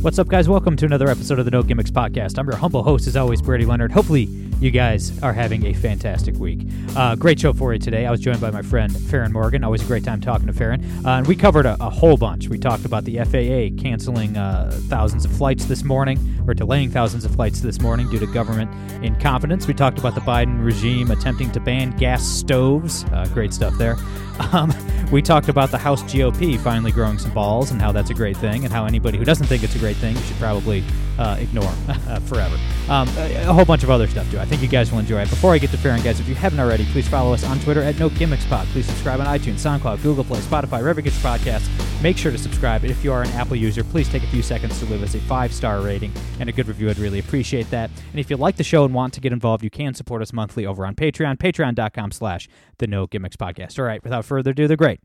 What's up, guys? Welcome to another episode of the No Gimmicks Podcast. I'm your humble host, as always, Brady Leonard. Hopefully, you guys are having a fantastic week. Uh, great show for you today. I was joined by my friend Farahn Morgan. Always a great time talking to Farahn. Uh, and we covered a, a, whole bunch. We talked about the FAA canceling uh, thousands of flights this morning, or delaying thousands of flights this morning due to government incompetence. We talked about the Biden regime attempting to ban gas stoves. Uh, great stuff there. Um, we talked about the House GOP finally growing some balls and how that's a great thing, and how anybody who doesn't think it's a great thing should probably uh, ignore uh, forever. Um, a, a, whole bunch of other stuff too. I think you guys will enjoy it. Before I get to Farahn, guys, if you haven't already, please follow us on Twitter at No Gimmicks Pod. Please subscribe on iTunes, SoundCloud, Google Play, Spotify, wherever you podcasts. Make sure to subscribe. If you are an Apple user, please take a few seconds to leave us a five star rating and a good review. I'd really appreciate that. And if you like the show and want to get involved, you can support us monthly over on Patreon, patreon.com slash the No Gimmicks Podcast. All right, without further ado, the great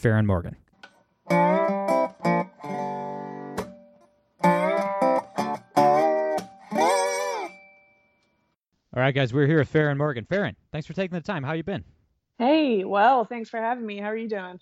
Farahn Morgan. All right, guys, we're here with Farahn Morgan. Farahn, thanks for taking the time. How you been? Hey, well, thanks for having me. How are you doing?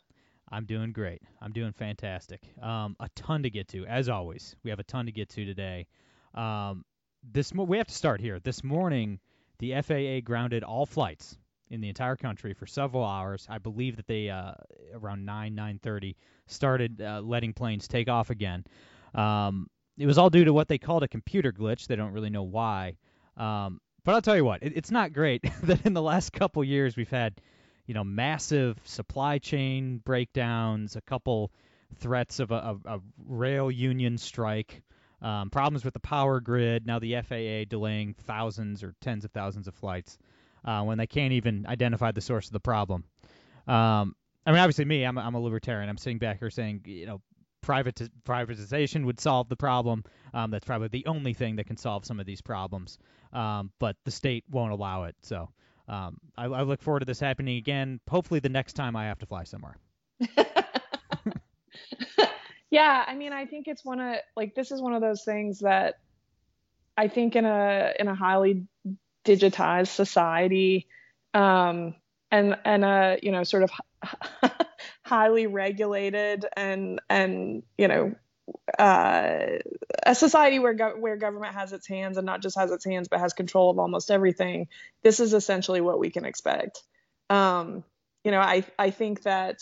I'm doing great. I'm doing fantastic. Um, a ton to get to, as always. We have a ton to get to today. Um, this mo- we have to start here. This morning, the FAA grounded all flights in the entire country for several hours. I believe that they uh, around 9 9:30 started uh, letting planes take off again. Um, it was all due to what they called a computer glitch. They don't really know why. Um, but I'll tell you what, it, it's not great that in the last couple years we've had, you know, massive supply chain breakdowns, a couple threats of a, a, a rail union strike, um, problems with the power grid. Now the FAA delaying thousands or tens of thousands of flights uh, when they can't even identify the source of the problem. Um, I mean, obviously, me, I'm a, I'm a libertarian. I'm sitting back here saying, you know, private privatization would solve the problem. Um, that's probably the only thing that can solve some of these problems. Um, but the state won't allow it. So um, I, I, look forward to this happening again. Hopefully, the next time I have to fly somewhere. yeah, I mean, I think it's one of like this is one of those things that I think in a in a highly digitized society um, and and a you know sort of highly regulated and and you know uh, a society where go- where government has its hands and not just has its hands but has control of almost everything. This is essentially what we can expect. Um, you know i i think that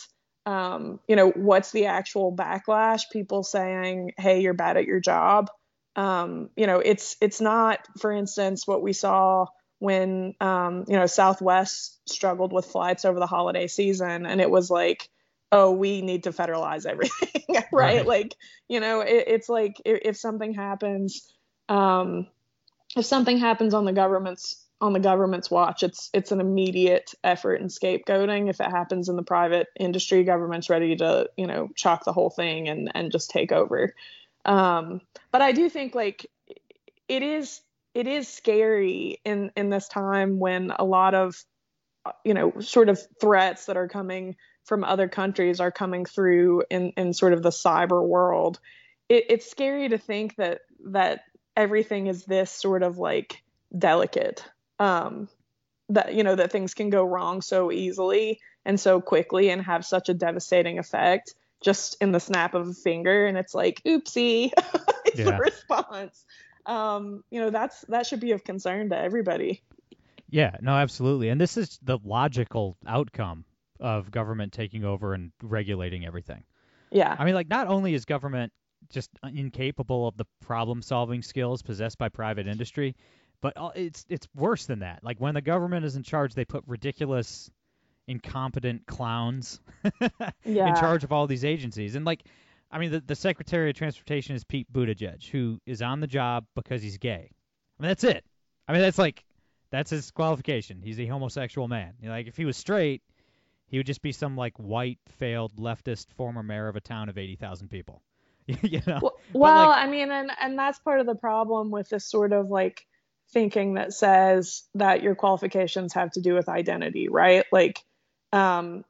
um, you know what's the actual backlash? People saying hey you're bad at your job. Um, you know it's it's not for instance what we saw when um, you know Southwest struggled with flights over the holiday season, and it was like, oh, we need to federalize everything, right? right? Like, you know, it, it's like if, if something happens, um, if something happens on the government's on the government's watch, it's it's an immediate effort in scapegoating. If it happens in the private industry, government's ready to you know chalk the whole thing and and just take over. Um, but I do think like it is it is scary in in this time when a lot of you know sort of threats that are coming from other countries are coming through in in sort of the cyber world. It, it's scary to think that that everything is this sort of like delicate um that you know that things can go wrong so easily and so quickly and have such a devastating effect just in the snap of a finger. And it's like oopsie it's yeah. the response um, you know, that's that should be of concern to everybody. Yeah, no, absolutely. And this is the logical outcome of government taking over and regulating everything. Yeah. I mean, like, not only is government just incapable of the problem-solving skills possessed by private industry, but it's it's worse than that. Like when the government is in charge, they put ridiculous, incompetent clowns yeah. in charge of all these agencies, and like I mean, the, the Secretary of Transportation is Pete Buttigieg, who is on the job because he's gay. I mean, that's it. I mean, that's like, that's his qualification. He's a homosexual man. You know, like, if he was straight, he would just be some, like, white, failed, leftist former mayor of a town of 80,000 people. you know? Well, well like, I mean, and, and that's part of the problem with this sort of, like, thinking that says that your qualifications have to do with identity, right? Like, um,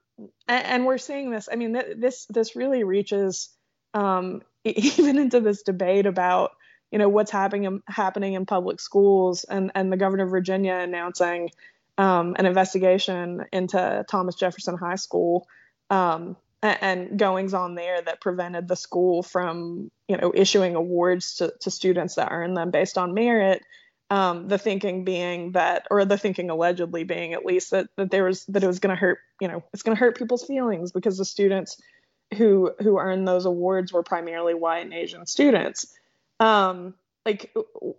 and, and we're seeing this. I mean, th- this this really reaches um, even into this debate about you know what's happening happening in public schools, and and the governor of Virginia announcing um, an investigation into Thomas Jefferson High School. Um, and goings on there that prevented the school from you know issuing awards to, to students that earn them based on merit um, the thinking being that or the thinking allegedly being at least that, that there was that it was going to hurt you know it's going to hurt people's feelings because the students who who earned those awards were primarily white and asian students. Um, like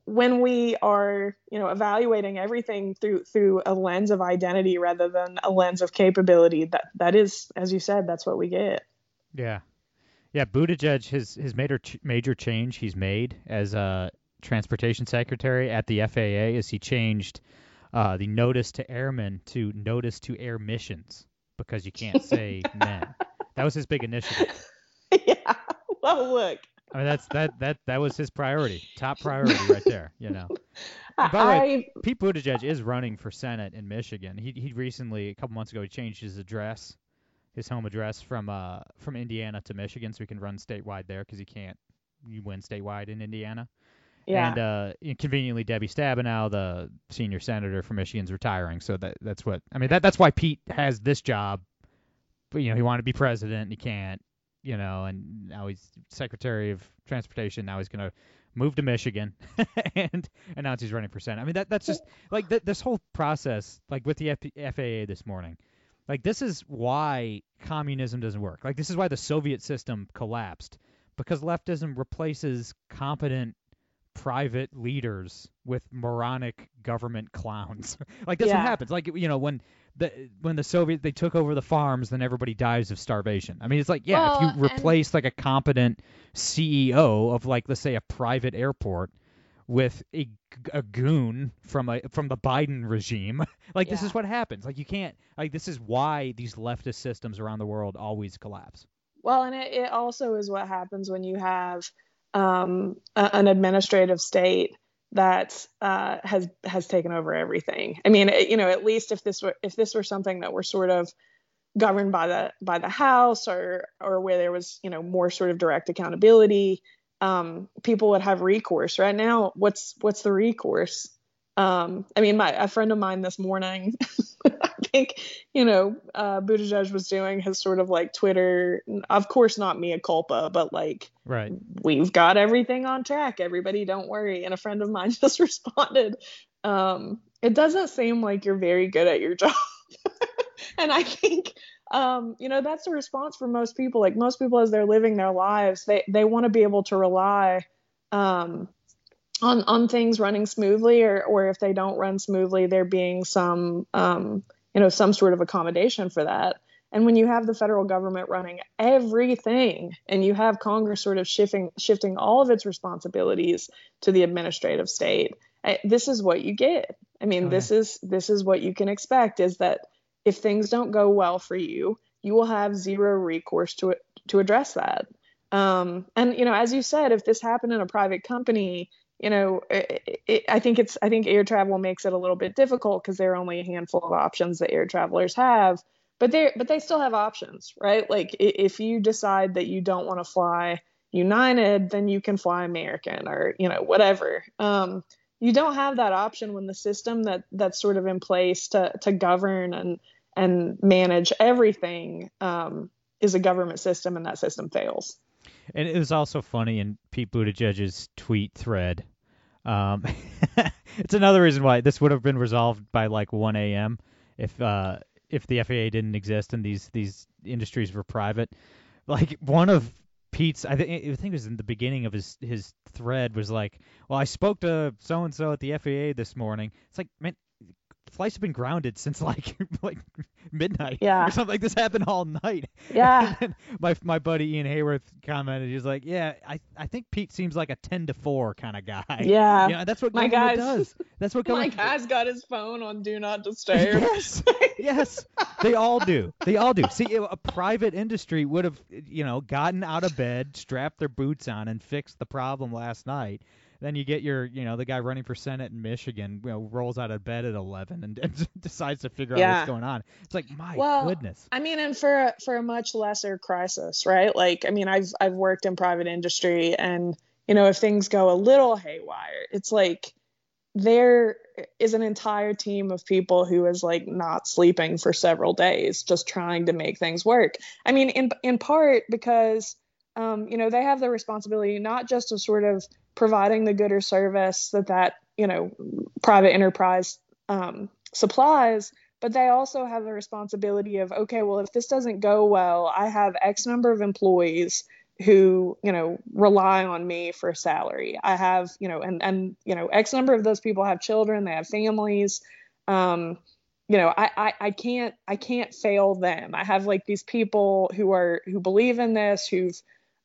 when we are you know evaluating everything through through a lens of identity rather than a lens of capability that that is as you said that's what we get. Yeah. Yeah Buttigieg his his major major change he's made as a transportation secretary at the FAA is he changed uh, the notice to airmen to notice to air missions because you can't say men that was his big initiative yeah well look I mean, that's that that that was his priority, top priority right there. You know. by the way, Pete Buttigieg is running for Senate in Michigan. He he recently, a couple months ago, he changed his address, his home address from uh from Indiana to Michigan, so he can run statewide there because he can't you win statewide in Indiana. Yeah. And uh, conveniently, Debbie Stabenow, the senior senator from Michigan's retiring. So that that's what I mean. That that's why Pete has this job. But you know, he wanted to be president, and he can't you know, and now he's Secretary of Transportation. Now he's going to move to Michigan and announce he's running for Senate. I mean, that that's just like th- this whole process, like with the F- FAA this morning. Like this is why communism doesn't work. Like this is why the Soviet system collapsed because leftism replaces competent private leaders with moronic government clowns. like that's yeah. what happens. Like you know when the when the Soviet they took over the farms, then everybody dies of starvation. I mean, it's like yeah, well, if you replace like a competent CEO of like let's say a private airport with a, a goon from a from the Biden regime, like yeah. this is what happens. Like you can't like this is why these leftist systems around the world always collapse. Well, and it, it also is what happens when you have um, a, an administrative state that uh, has has taken over everything. I mean, you know, at least if this were if this were something that were sort of governed by the by the House or or where there was you know more sort of direct accountability, um, people would have recourse. Right now, what's what's the recourse? Um, I mean, my a friend of mine this morning, think, you know, uh, Buttigieg was doing his sort of like Twitter, of course, not mea culpa, but like, right, we've got everything on track. Everybody, don't worry. And a friend of mine just responded, um, it doesn't seem like you're very good at your job. and I think, um, you know, that's the response for most people. Like most people, as they're living their lives, they they want to be able to rely. Um, on on things running smoothly or or if they don't run smoothly there being some um, you know some sort of accommodation for that. And when you have the federal government running everything and you have congress sort of shifting shifting all of its responsibilities to the administrative state this is what you get. I mean this is this is what you can expect is that if things don't go well for you you will have zero recourse to to address that. Um, and you know as you said if this happened in a private company you know, it, it, I think it's I think air travel makes it a little bit difficult because there are only a handful of options that air travelers have, but they but they still have options, right? Like if you decide that you don't want to fly United, then you can fly American or you know whatever. Um, you don't have that option when the system that that's sort of in place to to govern and and manage everything um, is a government system, and that system fails. And it was also funny in Pete Buttigieg's tweet thread. Um, it's another reason why this would have been resolved by like 1 a.m. if uh, if the FAA didn't exist and these these industries were private. Like one of Pete's, I think I think it was in the beginning of his his thread was like, "Well, I spoke to so and so at the FAA this morning." It's like, man, flights have been grounded since like like midnight yeah. or something like this happened all night. Yeah. my my buddy Ian Haworth commented. He's like, "Yeah, I I think Pete seems like a ten to four kind of guy." Yeah. Yeah, that's what my guys, does. That's what my guy's got his phone on do not disturb. yes, yes, they all do. They all do. See, a private industry would have, you know, gotten out of bed, strapped their boots on, and fixed the problem last night. Then you get your, you know, the guy running for Senate in Michigan, you know, rolls out of bed at 11 and, and decides to figure Yeah. out what's going on. It's like, my Well, goodness. I mean, and for a, for a much lesser crisis, right? Like, I mean, I've I've worked in private industry, and you know, if things go a little haywire, it's like there is an entire team of people who is like not sleeping for several days, just trying to make things work. I mean, in in part because um, you know they have the responsibility not just of sort of providing the good or service that that you know private enterprise um, supplies but they also have the responsibility of okay well if this doesn't go well i have x number of employees who you know rely on me for salary. I have you know and and you know x number of those people have children they have families. Um you know I, I i can't i can't fail them. I have like these people who are who believe in this who've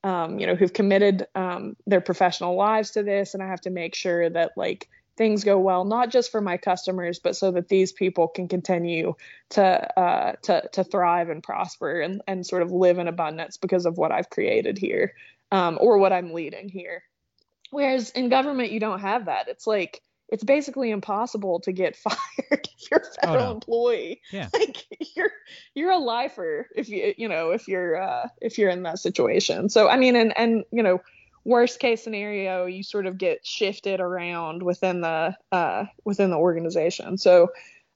um, you know who've committed um, their professional lives to this and i have to make sure that like things go well, not just for my customers, but so that these people can continue to uh, to to thrive and prosper and and sort of live in abundance because of what I've created here um, or what I'm leading here. Whereas in government, you don't have that. It's like it's basically impossible to get fired if you're a Oh, federal no. employee. Yeah. Like you're you're a lifer if you you know if you're uh, if you're in that situation. So I mean, and and you know worst case scenario you sort of get shifted around within the uh, within the organization so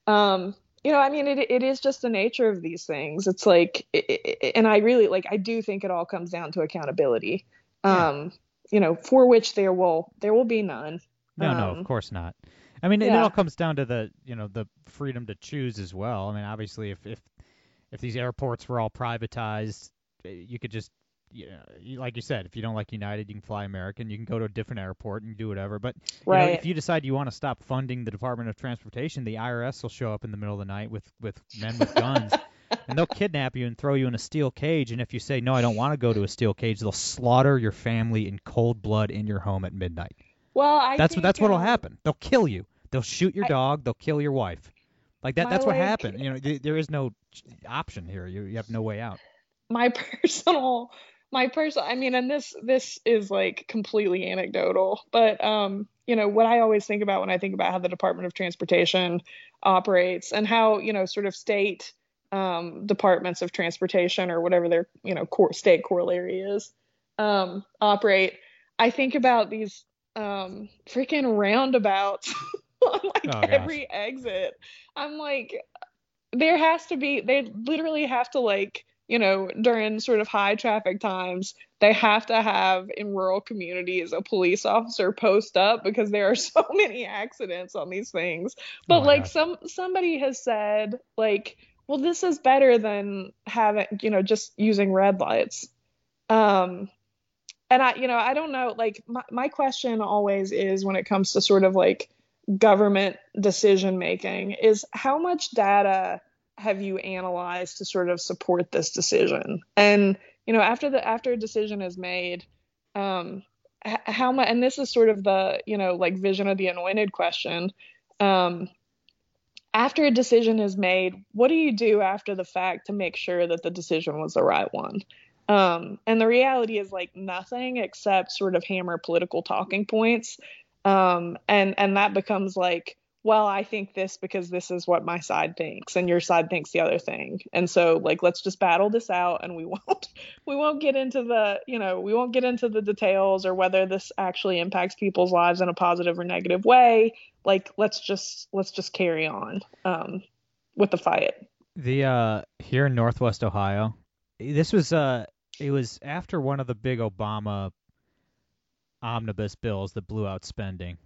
um you know i mean it, it is just the nature of these things it's like it, it, and i really like i do think it all comes down to accountability Yeah. um you know for which there will there will be none No, no, Um, of course not. I mean, it yeah. all comes down to the, you know, the freedom to choose as well. I mean, obviously, if if if these airports were all privatized, eh, you could just, you know, like you said, if you don't like United, you can fly American. You can go to a different airport and do whatever. But you know, if you decide you want to stop funding the Department of Transportation, the IRS will show up in the middle of the night with with men with guns. And they'll kidnap you and throw you in a steel cage. And if you say no, I don't want to go to a steel cage, they'll slaughter your family in cold blood in your home at midnight. Well I That's think, that's what'll um, happen. They'll kill you. They'll shoot your I- dog. They'll kill your wife. Like that. That's what like- happened. You know, th- there is no option here. You you have no way out. my personal my personal i mean and this this is like completely anecdotal but um you know what i always think about when i think about how the department of transportation operates and how you know sort of state um departments of transportation or whatever their you know core state corollary is um operate i think about these um freaking roundabouts on like Oh, every exit. I'm like there has to be they literally have to like you know during sort of high traffic times they have to have in rural communities a police officer post up because there are so many accidents on these things. But Oh like gosh. some somebody has said like well this is better than having you know just using red lights. Um and i you know i don't know like my, my question always is when it comes to sort of like government decision making is how much data have you analyzed to sort of support this decision? And you know after the after a decision is made um how much and this is sort of the you know like vision of the anointed question um after a decision is made what do you do after the fact to make sure that the decision was the right one um and the reality is like nothing except sort of hammer political talking points. Um and and that becomes like well i think this because this is what my side thinks and your side thinks the other thing. And so like let's just battle this out and we won't we won't get into the you know we won't get into the details or whether this actually impacts people's lives in a positive or negative way. Like let's just let's just carry on um with the fight. The uh here in Northwest Ohio, this was uh it was after one of the big Obama omnibus bills that blew out spending.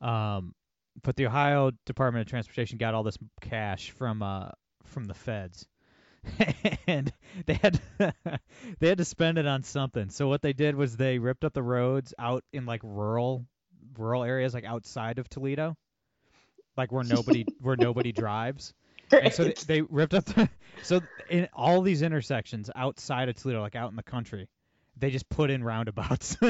Um, but the Ohio Department of Transportation got all this cash from uh from the feds. and they had they had to spend it on something. So what they did was they ripped up the roads out in like rural rural areas like outside of Toledo. Like where nobody where nobody drives. And so they, they ripped up the so in all these intersections outside of Toledo, like out in the country, they just put in roundabouts.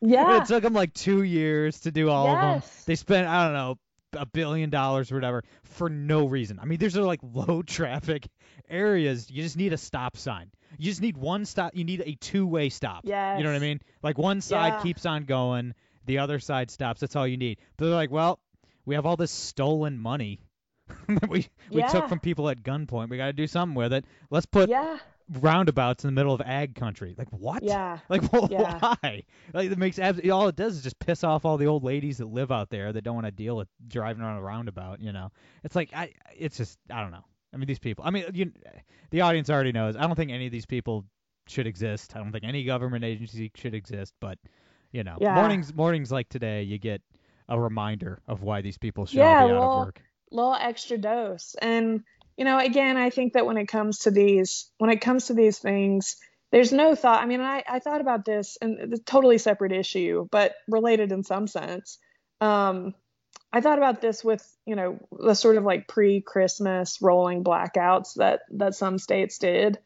Yeah. it took them like two years to do all of them. They spent I don't know a billion dollars or whatever for no reason. I mean, these are like low traffic areas. You just need a stop sign. You just need one stop. You need a two way stop. Yeah. You know what I mean? Like one side Yeah. keeps on going. the other side stops. That's all you need. But they're like, well, we have all this stolen money that we we Yeah. took from people at gunpoint. We got to do something with it. Let's put Yeah. roundabouts in the middle of ag country. Like what? Yeah. Like wh- Yeah. why? Like it makes abs- all it does is just piss off all the old ladies that live out there that don't want to deal with driving around a roundabout. You know, it's like I. It's just I don't know. I mean, these people. I mean, you, the audience already knows. I don't think any of these people should exist. I don't think any government agency should exist. But you know, Yeah. mornings mornings like today, you get a reminder of why these people should Yeah, be out well, of work. Little extra dose. And you know, again, I think that when it comes to these when it comes to these things, there's no thought. I mean, I, I thought about this and it's a totally separate issue, but related in some sense. Um, I thought about this with, you know, the sort of like pre-Christmas rolling blackouts that that some states did.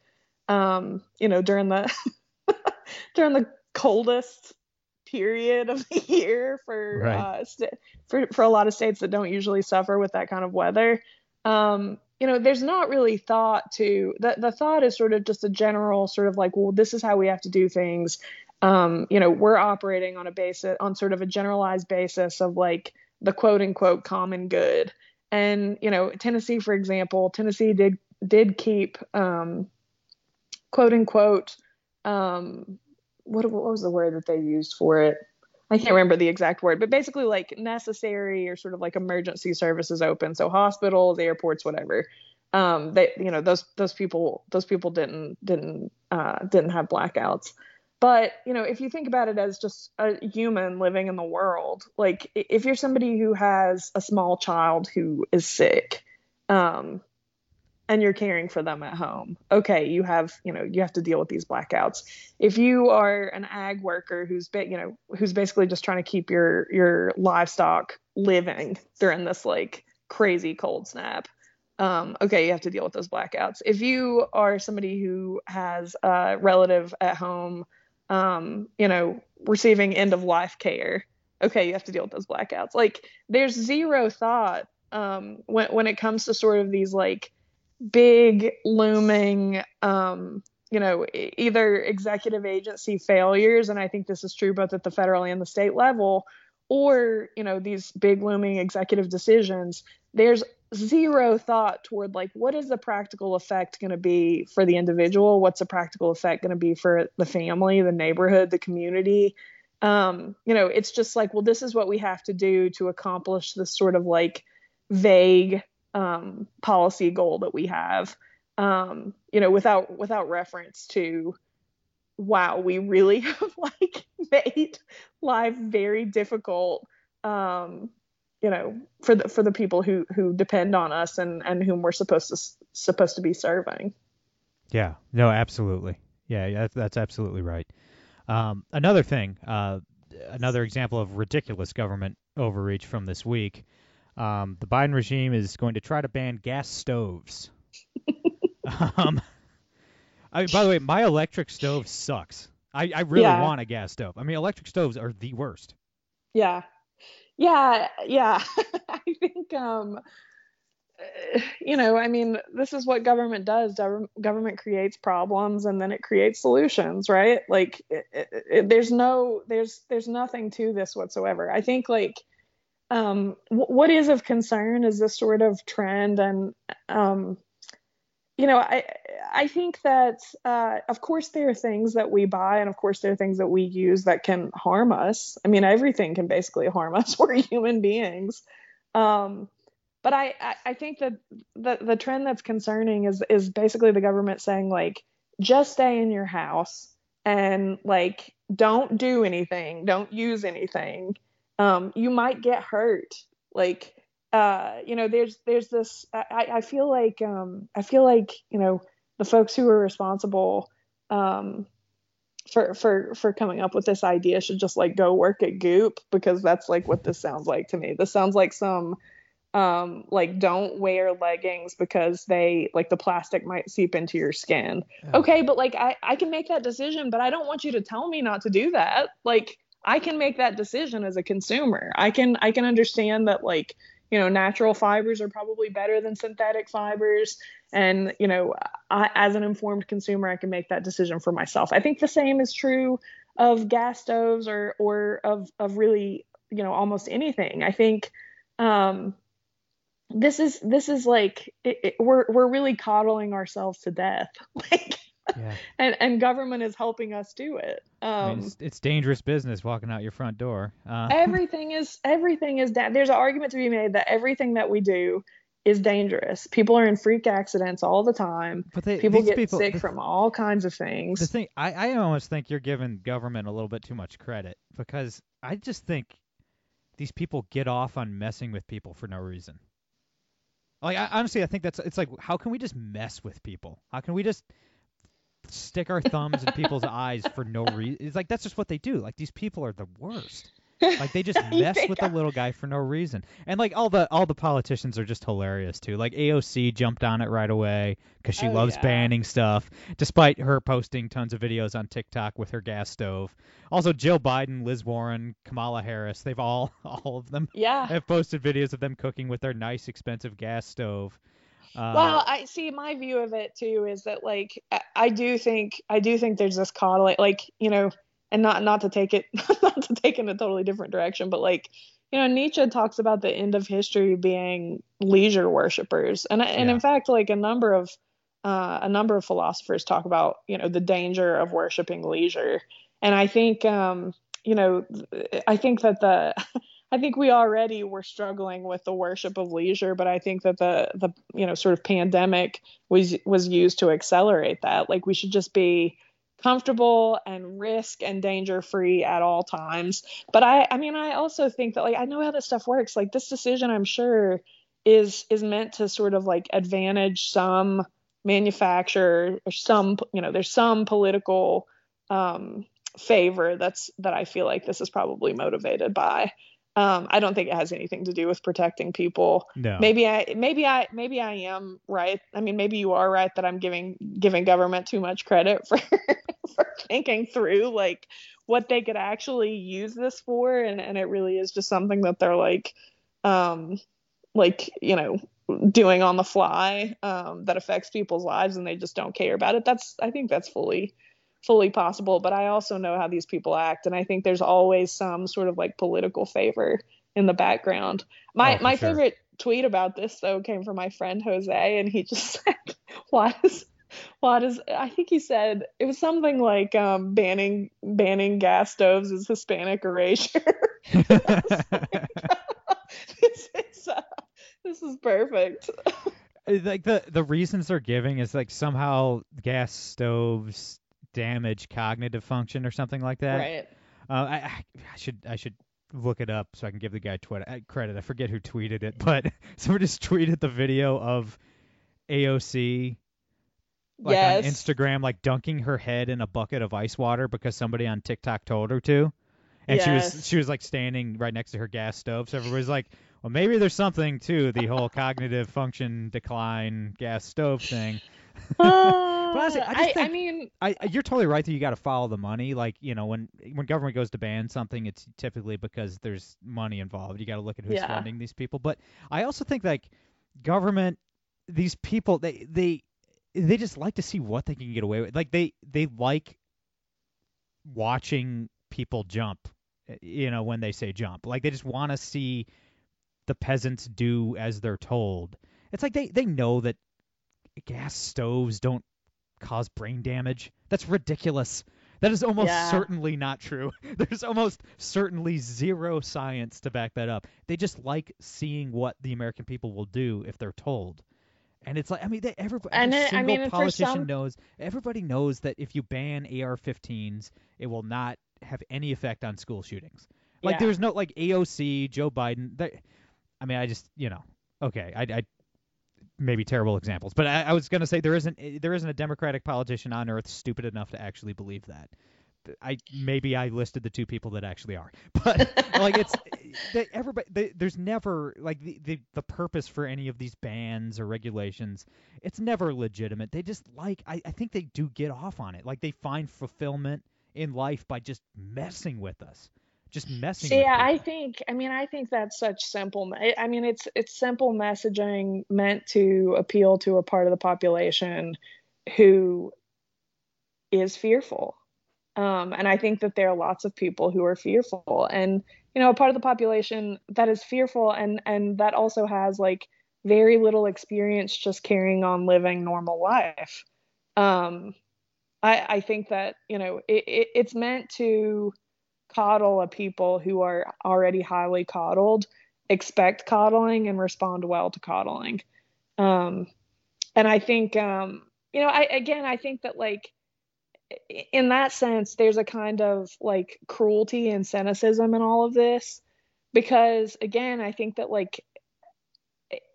Um, you know, during the during the coldest period of the year for Right. uh, st- for for a lot of states that don't usually suffer with that kind of weather. Um, you know, there's not really thought to the the thought is sort of just a general sort of like, well, this is how we have to do things. Um, you know, we're operating on a basis on sort of a generalized basis of like the quote unquote common good. And you know, Tennessee, for example, Tennessee did did keep um, quote unquote um, what what was the word that they used for it? I can't remember the exact word, but basically like necessary or sort of like emergency services open. So hospitals, airports, whatever. Um, they you know those those people those people didn't didn't uh, didn't have blackouts. But you know if you think about it as just a human living in the world, like if you're somebody who has a small child who is sick, um, and you're caring for them at home, okay, you have you know you have to deal with these blackouts. If you are an ag worker who's ba- you know who's basically just trying to keep your your livestock living during this like crazy cold snap um, okay you have to deal with those blackouts. If you are somebody who has a relative at home um, you know receiving end of life care okay you have to deal with those blackouts. Like there's zero thought um, when when it comes to sort of these like big looming um, you know, either executive agency failures, and I think this is true both at the federal and the state level, or, you know, these big looming executive decisions, there's zero thought toward like what is the practical effect going to be for the individual? What's the practical effect going to be for the family the neighborhood the community? Um, you know it's just like well this is what we have to do to accomplish this sort of like vague um, policy goal that we have um, you know, without without reference to, wow, we really have like made life very difficult, um, you know, for the for the people who who depend on us and and whom we're supposed to supposed to be serving. Yeah. No, absolutely. Yeah, that's, that's absolutely right. Um, another thing, uh, another example of ridiculous government overreach from this week. Um, the Biden regime is going to try to ban gas stoves. um, I, by the way, my electric stove sucks. I, I really Yeah. want a gas stove. I mean, electric stoves are the worst. Yeah, yeah, yeah. I think um, you know, I mean, this is what government does. Gov- Government creates problems and then it creates solutions, right? Like, it, it, it, there's no, there's, there's nothing to this whatsoever. I think like, um, what is of concern is this sort of trend, and um, you know, I, I think that, uh, of course, there are things that we buy, and of course, there are things that we use that can harm us. I mean, everything can basically harm us. We're human beings. Um, but I, I, I think that the, the trend that's concerning is is basically the government saying like just stay in your house and like don't do anything don't use anything um, you might get hurt like uh, you know there's there's this I, I feel like um, I feel like you know the folks who are responsible um, for for for coming up with this idea should just like go work at Goop because that's like what this sounds like to me. This sounds like some um like don't wear leggings because they like the plastic might seep into your skin. Okay, but like I I can make that decision, but I don't want you to tell me not to do that. Like I can make that decision as a consumer. I can I can understand that like you know natural fibers are probably better than synthetic fibers and you know I, as an informed consumer i can make that decision for myself i think the same is true of gas stoves or or of of really you know almost anything. I think um, this is this is like it, it, we're we're really coddling ourselves to death. Like yeah. and and government is helping us do it. Um, I mean, it's, it's, dangerous business walking out your front door. Uh. everything is everything is da- there's an argument to be made that everything that we do is dangerous. People are in freak accidents all the time. But they, people get people, sick the, from all kinds of things. The thing, I, I almost think you're giving government a little bit too much credit because I just think these people get off on messing with people for no reason. Like I, honestly, I think that's it's like how can we just mess with people? How can we just stick our thumbs in people's eyes for no reason. It's like that's just what they do. Like these people are the worst. Like they just mess yeah. with the little guy for no reason. And like all the all the politicians are just hilarious too. Like AOC jumped on it right away because she oh, loves yeah. banning stuff, despite her posting tons of videos on TikTok with her gas stove. Also, Jill Biden, Liz Warren, Kamala Harris, they've all all of them yeah. have posted videos of them cooking with their nice expensive gas stove. Uh, well, I see. My view of it too is that like I, do think I do think there's this coddling, like you know, and not not to take it not to take in a totally different direction, but like you know, Nietzsche talks about the end of history being leisure worshippers, and and yeah. in fact, like a number of uh, a number of philosophers talk about you know the danger of worshiping leisure, and I think um, you know I think that the I think we already were struggling with the worship of leisure, but I think that the the you know sort of pandemic was was used to accelerate that. Like we should just be comfortable and risk and danger free at all times. But I I mean I also think that like I know how this stuff works. Like this decision I'm sure is is meant to sort of like advantage some manufacturer or some you know there's some political um favor that's that I feel like this is probably motivated by. Um, I don't think it has anything to do with protecting people. No. Maybe I maybe I maybe I am right. I mean, maybe you are right that I'm giving giving government too much credit for for thinking through like what they could actually use this for and, and it really is just something that they're like um like, you know, doing on the fly um that affects people's lives and they just don't care about it. That's I think that's fully fully possible, but I also know how these people act, and I think there's always some sort of like political favor in the background. My oh, my sure. favorite tweet about this though came from my friend Jose, and he just said, "Why does why does I think he said it was something like um, banning banning gas stoves is Hispanic erasure." this is uh, this is perfect. like the the reasons they're giving is like somehow gas stoves damage cognitive function or something like that. Right. Uh, I, I should I should look it up so I can give the guy twi- uh, credit. I forget who tweeted it, but someone just tweeted the video of AOC like yes. on Instagram like dunking her head in a bucket of ice water because somebody on TikTok told her to. And yes. she was she was like standing right next to her gas stove. So everybody's like, well maybe there's something to the whole cognitive function decline gas stove thing. But honestly, I, I, think, I mean, I, you're totally right that you got to follow the money. Like, you know, when when government goes to ban something, it's typically because there's money involved. You got to look at who's yeah. funding these people. But I also think like government, these people, they they they just like to see what they can get away with. Like they they like watching people jump. Eh, you know, when they say jump, like they just want to see the peasants do as they're told. It's like they they know that gas stoves don't cause brain damage. That's ridiculous. That is almost yeah. certainly not true. There's almost certainly zero science to back that up. They just like seeing what the American people will do if they're told. And it's like I mean, they, everybody, every it, single I mean, politician some... knows. Everybody knows that if you ban AR-15s, it will not have any effect on school shootings. Like yeah. there's no like AOC, Joe Biden. They, I mean, I just you know, okay, I, I maybe terrible examples, but I, I was going to say there isn't eh, there isn't a Democratic politician on earth stupid enough to actually believe that. I maybe I listed the two people that actually are, but like it's eh, they, everybody. They, there's never like the, the the purpose for any of these bans or regulations. It's never legitimate. They just like I, I think they do get off on it. Like they find fulfillment in life by just messing with us just messing. Yeah, I think. I mean, I think that's such simple. I mean, it's it's simple messaging meant to appeal to a part of the population who is fearful. Um, and I think that there are lots of people who are fearful, and you know, a part of the population that is fearful, and and that also has like very little experience just carrying on living normal life. Um, I, I think that you know it, it, it's meant to coddle a people who are already highly coddled, expect coddling, and respond well to coddling. Um, and I think um, you know, I again, I think that like in that sense, there's a kind of like cruelty and cynicism in all of this because again, I think that like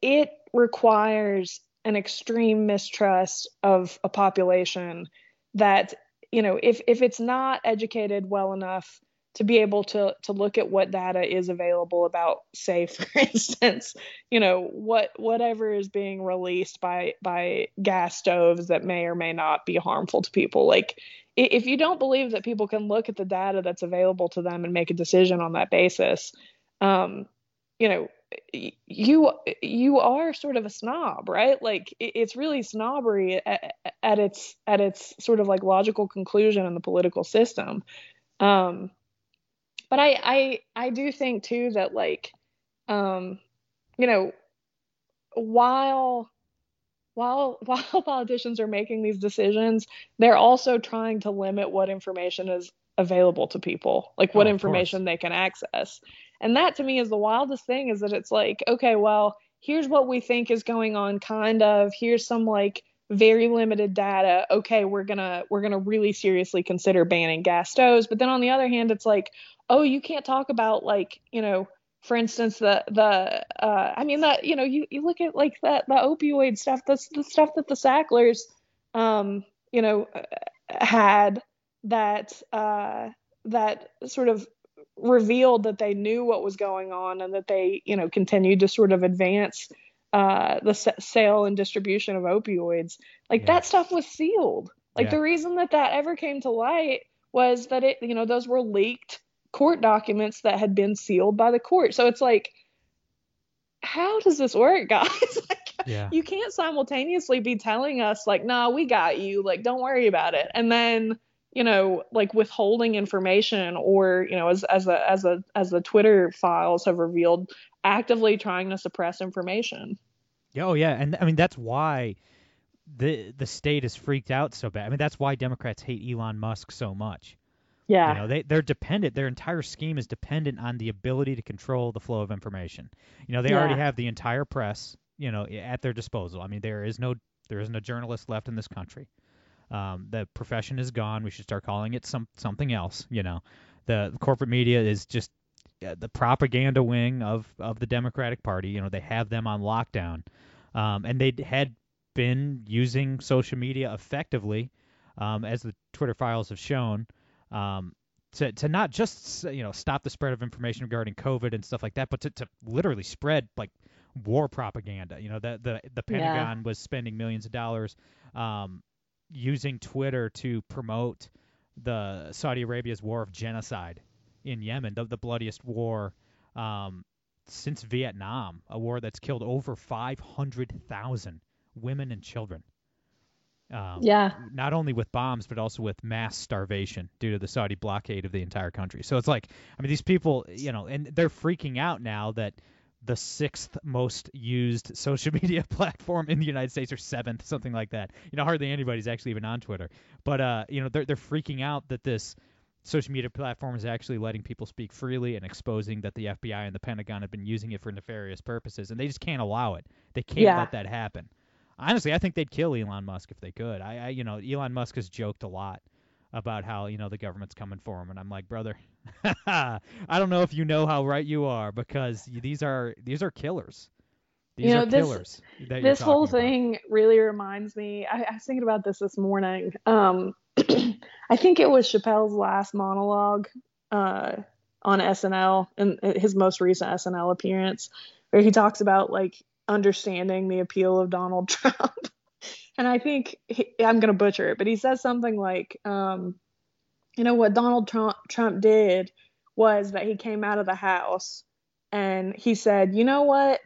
it requires an extreme mistrust of a population that you know if if it's not educated well enough to be able to to look at what data is available about say for instance you know what whatever is being released by by gas stoves that may or may not be harmful to people. Like if you don't believe that people can look at the data that's available to them and make a decision on that basis um, you know you you are sort of a snob right? Like it's really snobbery at, at its at its sort of like logical conclusion in the political system. Um but i i i do think too that like um you know while while while politicians are making these decisions they're also trying to limit what information is available to people like what oh, information they can access and that to me is the wildest thing is that it's like, okay, well, here's what we think is going on kind of. Here's some like very limited data. Okay, we're going to we're going to really seriously consider banning gas stoves. But then on the other hand, it's like, oh, you can't talk about like, you know, for instance, the the uh, I mean that you know you, you look at like that the opioid stuff, the the stuff that the Sacklers, um, you know, had that uh, that sort of revealed that they knew what was going on and that they, you know, continued to sort of advance uh, the s- sale and distribution of opioids. Like yeah. that stuff was sealed. Like yeah. the reason that that ever came to light was that it, you know, those were leaked court documents that had been sealed by the court. So it's like, how does this work, guys? like, yeah. you can't simultaneously be telling us like, nah, we got you. Like, don't worry about it. And then you know like withholding information or you know as as a as a as the twitter files have revealed actively trying to suppress information Yeah, oh yeah and i mean that's why the the state is freaked out so bad i mean that's why democrats hate elon musk so much yeah you know they they're dependent their entire scheme is dependent on the ability to control the flow of information you know they yeah. already have the entire press you know at their disposal i mean there is no there isn't a journalist left in this country um, the profession is gone. We should start calling it some something else. You know, the, the corporate media is just uh, the propaganda wing of of the Democratic Party. You know, they have them on lockdown, um, and they had been using social media effectively, um, as the Twitter files have shown. Um, to, to not just you know stop the spread of information regarding COVID and stuff like that, but to, to literally spread like war propaganda. You know, the the the Pentagon yeah. was spending millions of dollars um, using Twitter to promote the Saudi Arabia's war of genocide in Yemen, the, the bloodiest war um, since Vietnam, a war that's killed over 500,000 women and children. Um, yeah. Not only with bombs, but also with mass starvation due to the Saudi blockade of the entire country. So it's like, I mean, these people, you know, and they're freaking out now that the sixth most used social media platform in the United States or seventh, something like that. You know, hardly anybody's actually even on Twitter. But uh, you know, they're they're freaking out that this social media platform is actually letting people speak freely and exposing that the FBI and the Pentagon have been using it for nefarious purposes, and they just can't allow it. They can't yeah. let that happen. Honestly, I think they'd kill Elon Musk if they could. I, I, you know, Elon Musk has joked a lot about how you know the government's coming for him, and I'm like, brother, I don't know if you know how right you are because these are these are killers. These you know, are this, killers. This whole thing about. really reminds me. I, I, was thinking about this this morning. Um, I think it was Chappelle's last monologue uh, on SNL and his most recent SNL appearance, where he talks about like understanding the appeal of Donald Trump and I think he, I'm going to butcher it, but he says something like, um, you know, what Donald Trump, Trump did was that he came out of the house and he said, you know what?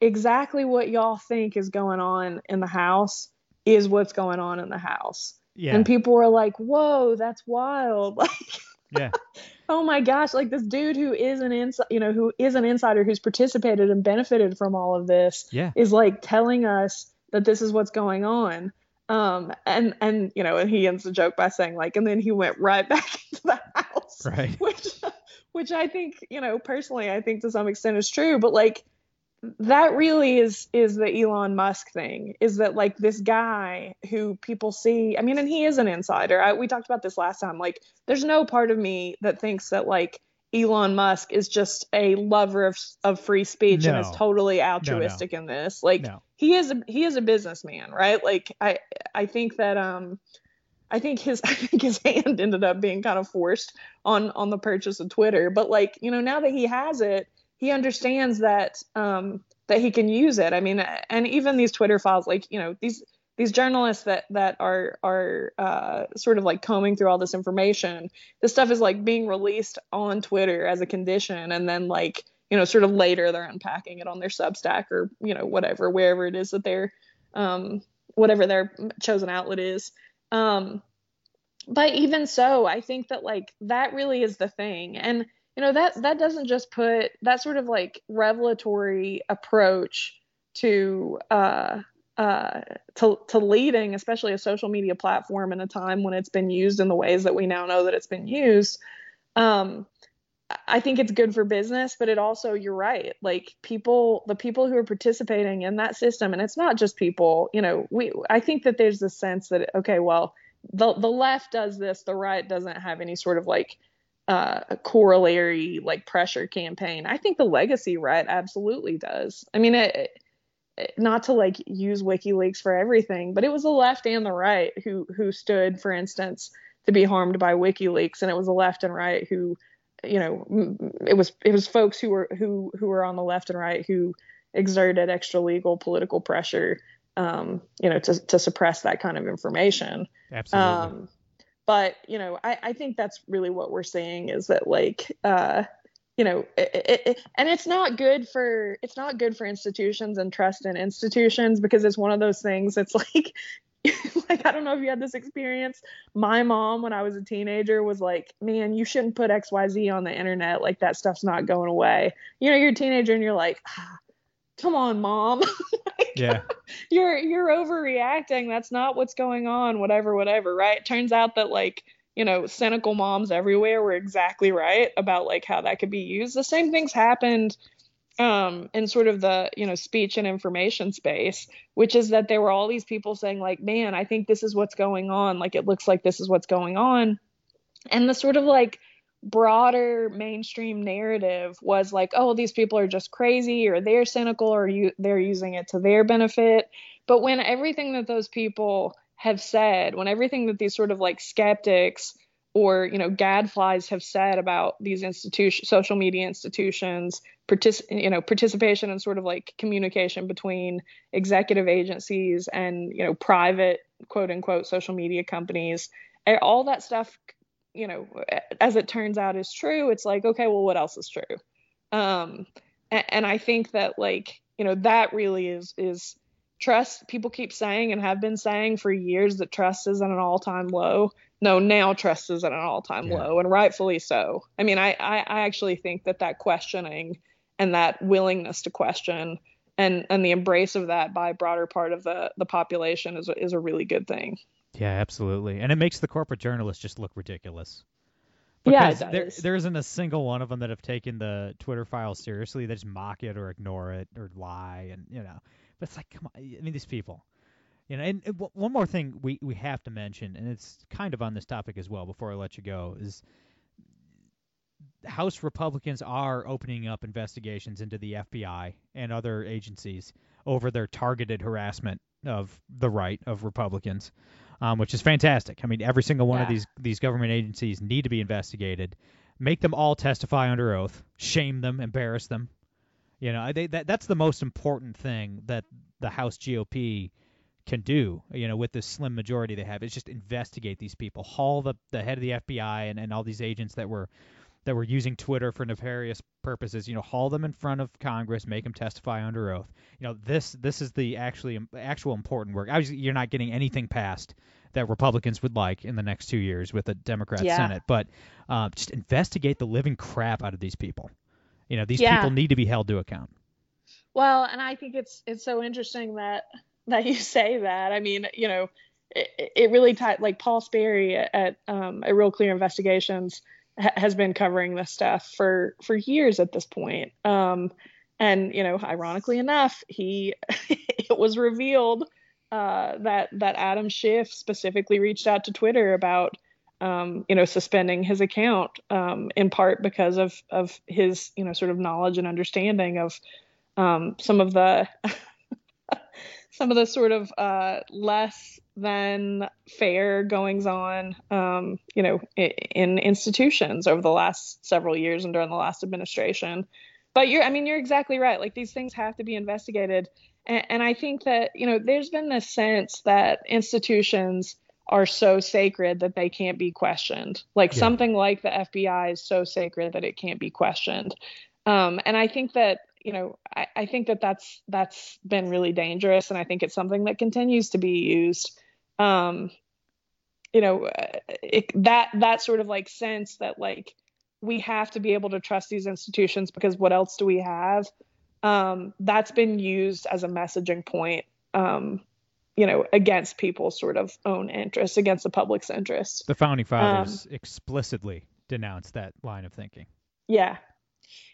Exactly what y'all think is going on in the house is what's going on in the house. Yeah. And people were like, "Whoa, that's wild!" Like, yeah. Oh my gosh, like this dude who is an inside, you know, who is an insider who's participated and benefited from all of this, Yeah. is like telling us that this is what's going on. Um, and and you know, and he ends the joke by saying like, and then he went right back into the house, Right. which which I think, you know, personally, I think to some extent is true, but like that really is is the Elon Musk thing is that like this guy who people see I mean and he is an insider. I, we talked about this last time like there's no part of me that thinks that like Elon Musk is just a lover of of free speech and is totally altruistic in this. Like No. he is a he is a businessman right? Like I I think that um I think his I think his hand ended up being kind of forced on on the purchase of Twitter. But like you know now that he has it he understands that um, that he can use it. I mean, and even these Twitter files, like you know, these these journalists that that are are uh, sort of like combing through all this information, this stuff is like being released on Twitter as a condition, and then like you know, sort of later they're unpacking it on their Substack or you know whatever, wherever it is that they're um, whatever their chosen outlet is. Um, but even so, I think that like that really is the thing, and you know that that doesn't just put that sort of like revelatory approach to uh uh to to leading especially a social media platform in a time when it's been used in the ways that we now know that it's been used um I think it's good for business, but it also, you're right. Like people, the people who are participating in that system, and it's not just people, you know, we, I think that there's this sense that, okay, well, the, the left does this, the right doesn't have any sort of like uh, a corollary like pressure campaign. I think the legacy right absolutely does. I mean, it, it, not to like use WikiLeaks for everything, but it was the left and the right who who stood, for instance, to be harmed by WikiLeaks, and it was the left and right who, you know, it was it was folks who were who who were on the left and right who exerted extra legal political pressure, um, you know, to to suppress that kind of information. Absolutely. Um, but you know, I, I think that's really what we're seeing is that like, uh, you know, it, it, it, and it's not good for it's not good for institutions and trust in institutions because it's one of those things. It's like, like I don't know if you had this experience. My mom, when I was a teenager, was like, "Man, you shouldn't put X Y Z on the internet. Like that stuff's not going away." You know, you're a teenager and you're like. Ah, Come on, mom. Like, yeah. you're you're overreacting. That's not what's going on whatever whatever right? Turns out that like you know cynical moms everywhere were exactly right about like how that could be used. The same things happened um in sort of the you know speech and information space which is that there were all these people saying like man i think this is what's going on. Like it looks like this is what's going on. And the sort of like broader mainstream narrative was like oh these people are just crazy or they're cynical or you they're using it to their benefit. But when everything that those people have said when everything that these sort of like skeptics or you know gadflies have said about these institution social media institutions partic- you know participation and sort of like communication between executive agencies and you know private quote unquote social media companies eh, all that stuff you know as it turns out is true it's like okay well what else is true? Um and, and i think that like you know that really is is trust. People keep saying and have been saying for years that trust is at an all-time low. No now trust is at an all-time Yeah. low and rightfully so. I mean I, I i actually think that that questioning and that willingness to question and and the embrace of that by a broader part of the the population is is a really good thing Yeah, absolutely. And it makes the corporate journalists just look ridiculous. Yeah, it Because there, does. there isn't a single one of them that have taken the Twitter files seriously. They just mock it or ignore it or lie, and you know. But it's like, come on. I mean, these people. You know, and, and w- one more thing we we have to mention, and it's kind of on this topic as well. Before I let you go, is House Republicans are opening up investigations into the FBI and other agencies over their targeted harassment of the right of Republicans, um, which is fantastic. I mean, every single one of these these government agencies need to be investigated. Make them all testify under oath. Shame them. Embarrass them. You know, they, that that's the most important thing that the House GOP can do. You know, with this slim majority they have, is just investigate these people, haul the the head of the FBI and, and all these agents that were that were using Twitter for nefarious purposes. You know, haul them in front of Congress, make them testify under oath. You know, this this is the actually actual important work. Obviously, you're not getting anything passed that Republicans would like in the next two years with a Democrat Yeah. Senate. But uh, just investigate the living crap out of these people. You know, these Yeah. people need to be held to account. Well, and I think it's it's so interesting that that you say that. I mean, you know, it, it really tied like Paul Sperry at um, at Real Clear Investigations ha- has been covering this stuff for for years at this point. Um, and you know, ironically enough, he it was revealed uh, that that Adam Schiff specifically reached out to Twitter about um, you know suspending his account um, in part because of of his you know sort of knowledge and understanding of um, some of the some of the sort of uh, less than fair goings on, um, you know, in, in institutions over the last several years and during the last administration. But you're, I mean, you're exactly right. Like these things have to be investigated, and, and I think that you know, there's been this sense that institutions are so sacred that they can't be questioned. Like Yeah. something like the FBI is so sacred that it can't be questioned. Um, and I think that you know I, I think that that's that's been really dangerous, and I think it's something that continues to be used. Um, you know, uh, it, that that sort of like sense that like we have to be able to trust these institutions because what else do we have? Um, that's been used as a messaging point. Um, you know, against people's sort of own interests, against the public's interest. The founding fathers Um, explicitly denounced that line of thinking. Yeah.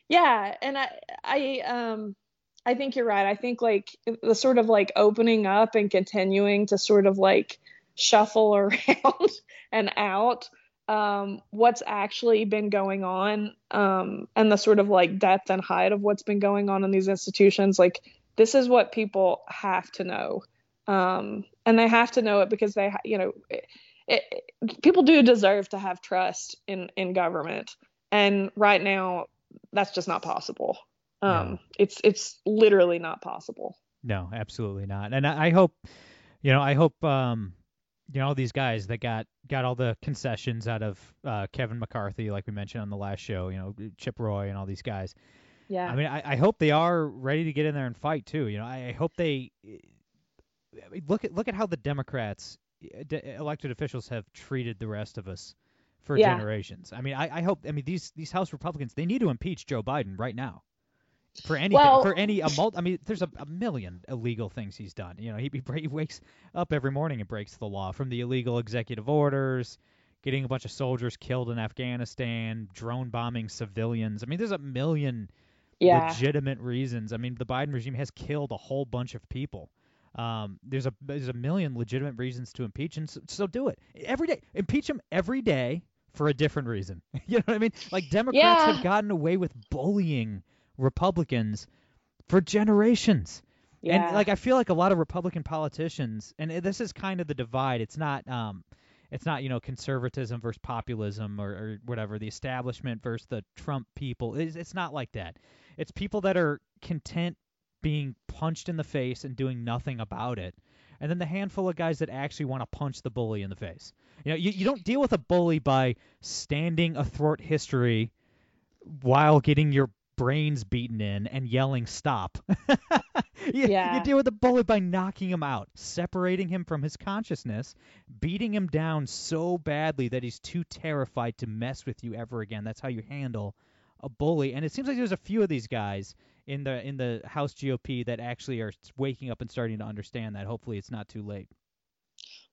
Yeah, and I I um I think you're right. I think like the sort of like opening up and continuing to sort of like shuffle around and out um what's actually been going on um and the sort of like depth and height of what's been going on in these institutions like this is what people have to know um and they have to know it because they you know it, it, people do deserve to have trust in in government and right now that's just not possible um No. it's it's literally not possible No, absolutely not. And I, I hope, you know, I hope, um, you know, all these guys that got got all the concessions out of uh, Kevin McCarthy, like we mentioned on the last show, you know, Chip Roy and all these guys. yeah I mean, I, I hope they are ready to get in there and fight too. You know, I, I hope they I mean, look at look at how the Democrats, uh, de- elected officials, have treated the rest of us for Yeah. generations. I mean, I, I hope. I mean, these these House Republicans, they need to impeach Joe Biden right now. For anything, Well- for any a mul- I mean, there's a, a million illegal things he's done. You know, he, he he wakes up every morning and breaks the law, from the illegal executive orders, getting a bunch of soldiers killed in Afghanistan, drone bombing civilians. I mean, there's a million yeah legitimate reasons. I mean, the Biden regime has killed a whole bunch of people. Um, there's a there's a million legitimate reasons to impeach, and so, so do it every day. Impeach him every day for a different reason. you know what I mean? Like Democrats Yeah. have gotten away with bullying Republicans for generations. yeah And like I feel like a lot of Republican politicians, and this is kind of the divide. It's not um, it's not you know conservatism versus populism or, or whatever. The establishment versus the Trump people. It's, it's not like that. It's people that are content being punched in the face and doing nothing about it. And then the handful of guys that actually want to punch the bully in the face. You know, you, you don't deal with a bully by standing athwart history while getting your brains beaten in and yelling stop. you, Yeah. you deal with the bully by knocking him out, separating him from his consciousness, beating him down so badly that he's too terrified to mess with you ever again. That's how you handle a bully. And it seems like there's a few of these guys in the in the House GOP that actually are waking up and starting to understand that. Hopefully, it's not too late.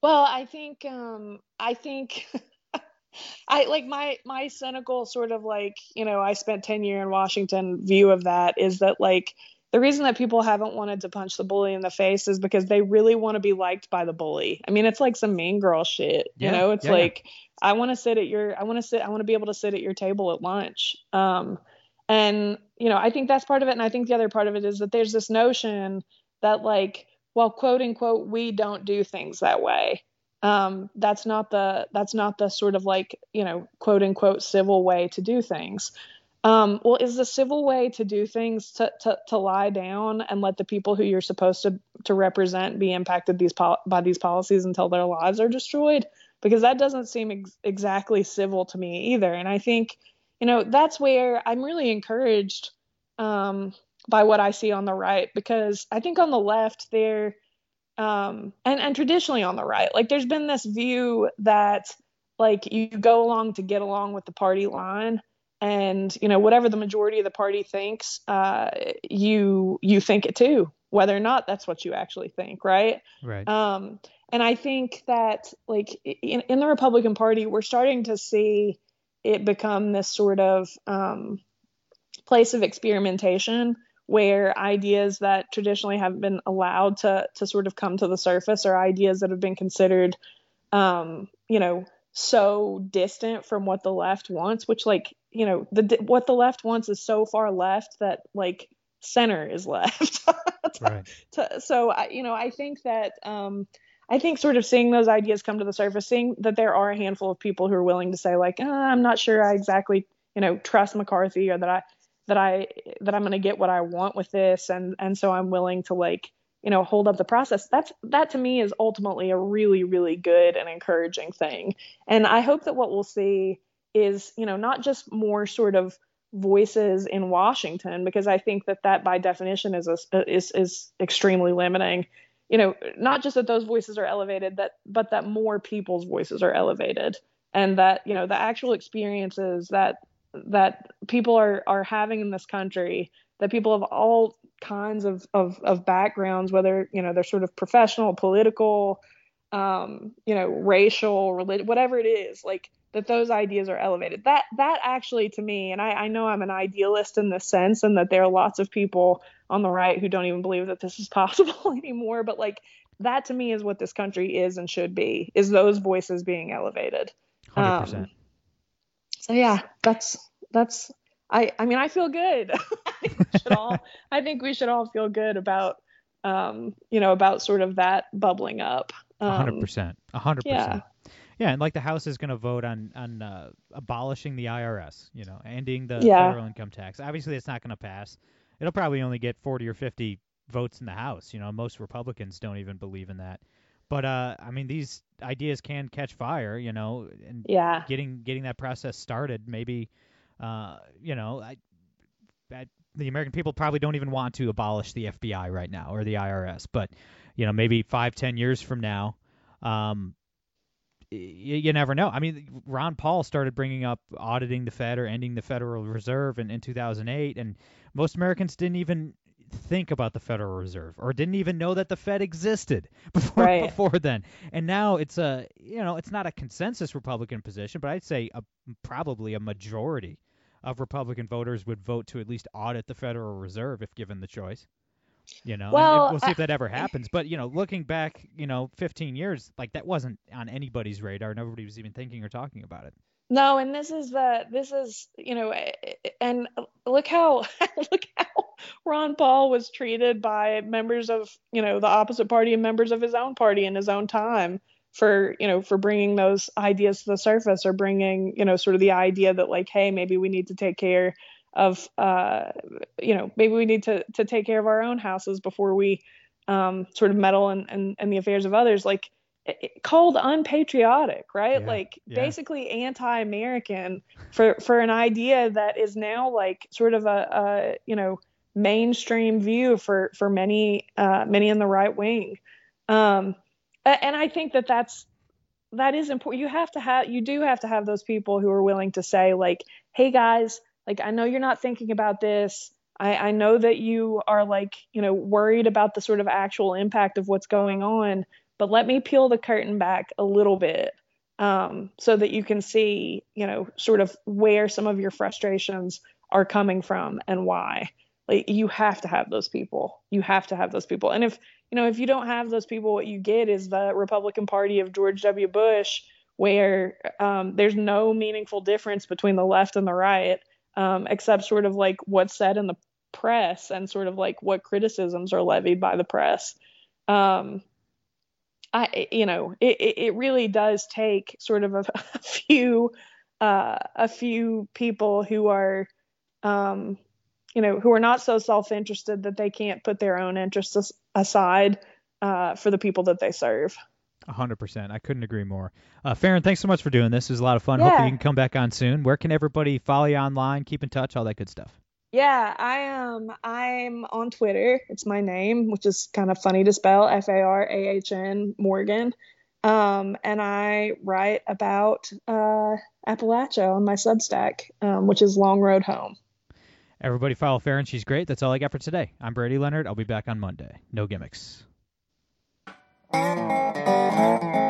Well, I think um I think I like my my cynical sort of like, you know, I spent 10 year in Washington view of that is that like the reason that people haven't wanted to punch the bully in the face is because they really want to be liked by the bully. I mean, it's like some mean girl shit. Yeah, You know, it's yeah, yeah. like I want to sit at your I want to sit I want to be able to sit at your table at lunch. Um and you know, I think that's part of it. And I think the other part of it is that there's this notion that like well, quote unquote, we don't do things that way. Um, that's not the that's not the sort of like you know quote unquote civil way to do things. Um, well is the civil way to do things to, to, to lie down and let the people who you're supposed to, to represent be impacted these pol- by these policies until their lives are destroyed? Because that doesn't seem ex- exactly civil to me either. And i think you know that's where i'm really encouraged um, by what i see on the right because i think on the left they're um, and and traditionally on the right. Like there's been this view that like you go along to get along with the party line, and you know whatever the majority of the party thinks, uh, you you think it too, whether or not that's what you actually think, right? Right. Um, and I think that like in, in the Republican Party, we're starting to see it become this sort of um, place of experimentation where ideas that traditionally haven't been allowed to to sort of come to the surface are ideas that have been considered um, you know so distant from what the left wants which like you know the what the left wants is so far left that like center is left right. so I, you know i think that um, i think sort of seeing those ideas come to the surface seeing that there are a handful of people who are willing to say like oh, i'm not sure i exactly you know trust mccarthy or that i that I that I'm going to get what I want with this and and so I'm willing to like you know hold up the process. That's that to me is ultimately a really really good and encouraging thing. And I hope that what we'll see is you know not just more sort of voices in Washington because I think that that by definition is a, is is extremely limiting you know not just that those voices are elevated that but that more people's voices are elevated. And that you know the actual experiences that that people are are having in this country that people of all kinds of of, of backgrounds whether you know they're sort of professional political um, you know racial religious whatever it is like that those ideas are elevated that that actually to me and I, I know i'm an idealist in this sense and that there are lots of people on the right who don't even believe that this is possible anymore but like that to me is what this country is and should be is those voices being elevated 100% um, so yeah, that's that's I I mean I feel good. I think we should all I think we should all feel good about um you know about sort of that bubbling up. A hundred percent. A hundred yeah. Yeah, and like the House is going to vote on on uh, abolishing the IRS, you know, ending the Yeah. federal income tax. Obviously, it's not going to pass. It'll probably only get 40 or 50 votes in the House. You know, most Republicans don't even believe in that. But uh, I mean, these ideas can catch fire, you know, and Yeah. getting getting that process started. Maybe, uh, you know, I, I, the American people probably don't even want to abolish the FBI right now or the IRS, but you know, maybe five, ten years from now, um, y- you never know. I mean, Ron Paul started bringing up auditing the Fed or ending the Federal Reserve in, in 2008, and most Americans didn't even think about the Federal Reserve or didn't even know that the Fed existed before Right. before then. And now it's a you know it's not a consensus Republican position, but I'd say a, probably a majority of Republican voters would vote to at least audit the Federal Reserve if given the choice. You know, Well, we'll see if that ever happens. But you know, looking back, you know, 15 years, like that wasn't on anybody's radar. Nobody was even thinking or talking about it. No, and this is the this is you know, eh, eh, and look how look how Ron Paul was treated by members of you know the opposite party and members of his own party in his own time for you know for bringing those ideas to the surface or bringing you know sort of the idea that like hey maybe we need to take care of uh you know maybe we need to to take care of our own houses before we um sort of meddle in, in, in the affairs of others. Like it- called unpatriotic right? Yeah, like yeah. basically anti-american for for an idea that is now like sort of a, a you know mainstream view for for many uh many in the right wing. Um and i think that that's that is important. You have to have you do have to have those people who are willing to say like hey guys like i know you're not thinking about this i i know that you are like you know worried about the sort of actual impact of what's going on but let me peel the curtain back a little bit um, so that you can see, you know, sort of where some of your frustrations are coming from and why. Like you have to have those people. You have to have those people. And if you know if you don't have those people, what you get is the Republican Party of George W. Bush, where um, there's no meaningful difference between the left and the right, um, except sort of like what's said in the press and sort of like what criticisms are levied by the press. Um, I, you know, it, it really does take sort of a, a few, uh, a few people who are, um, you know, who are not so self-interested that they can't put their own interests aside, uh, for the people that they serve. A hundred percent. I couldn't agree more. Uh, Farahn, thanks so much for doing this. It was a lot of fun. Hopefully you can come back on soon. Where can everybody follow you online, keep in touch, all that good stuff? Yeah, I am. Um, I'm on Twitter. It's my name, which is kind of funny to spell. F A R A H N Morgan. Um, and I write about uh, Appalachia on my Substack, um, which is Long Road Home. Everybody follow Farahn. She's great. That's all I got for today. I'm Brady Leonard. I'll be back on Monday. No gimmicks. Bye.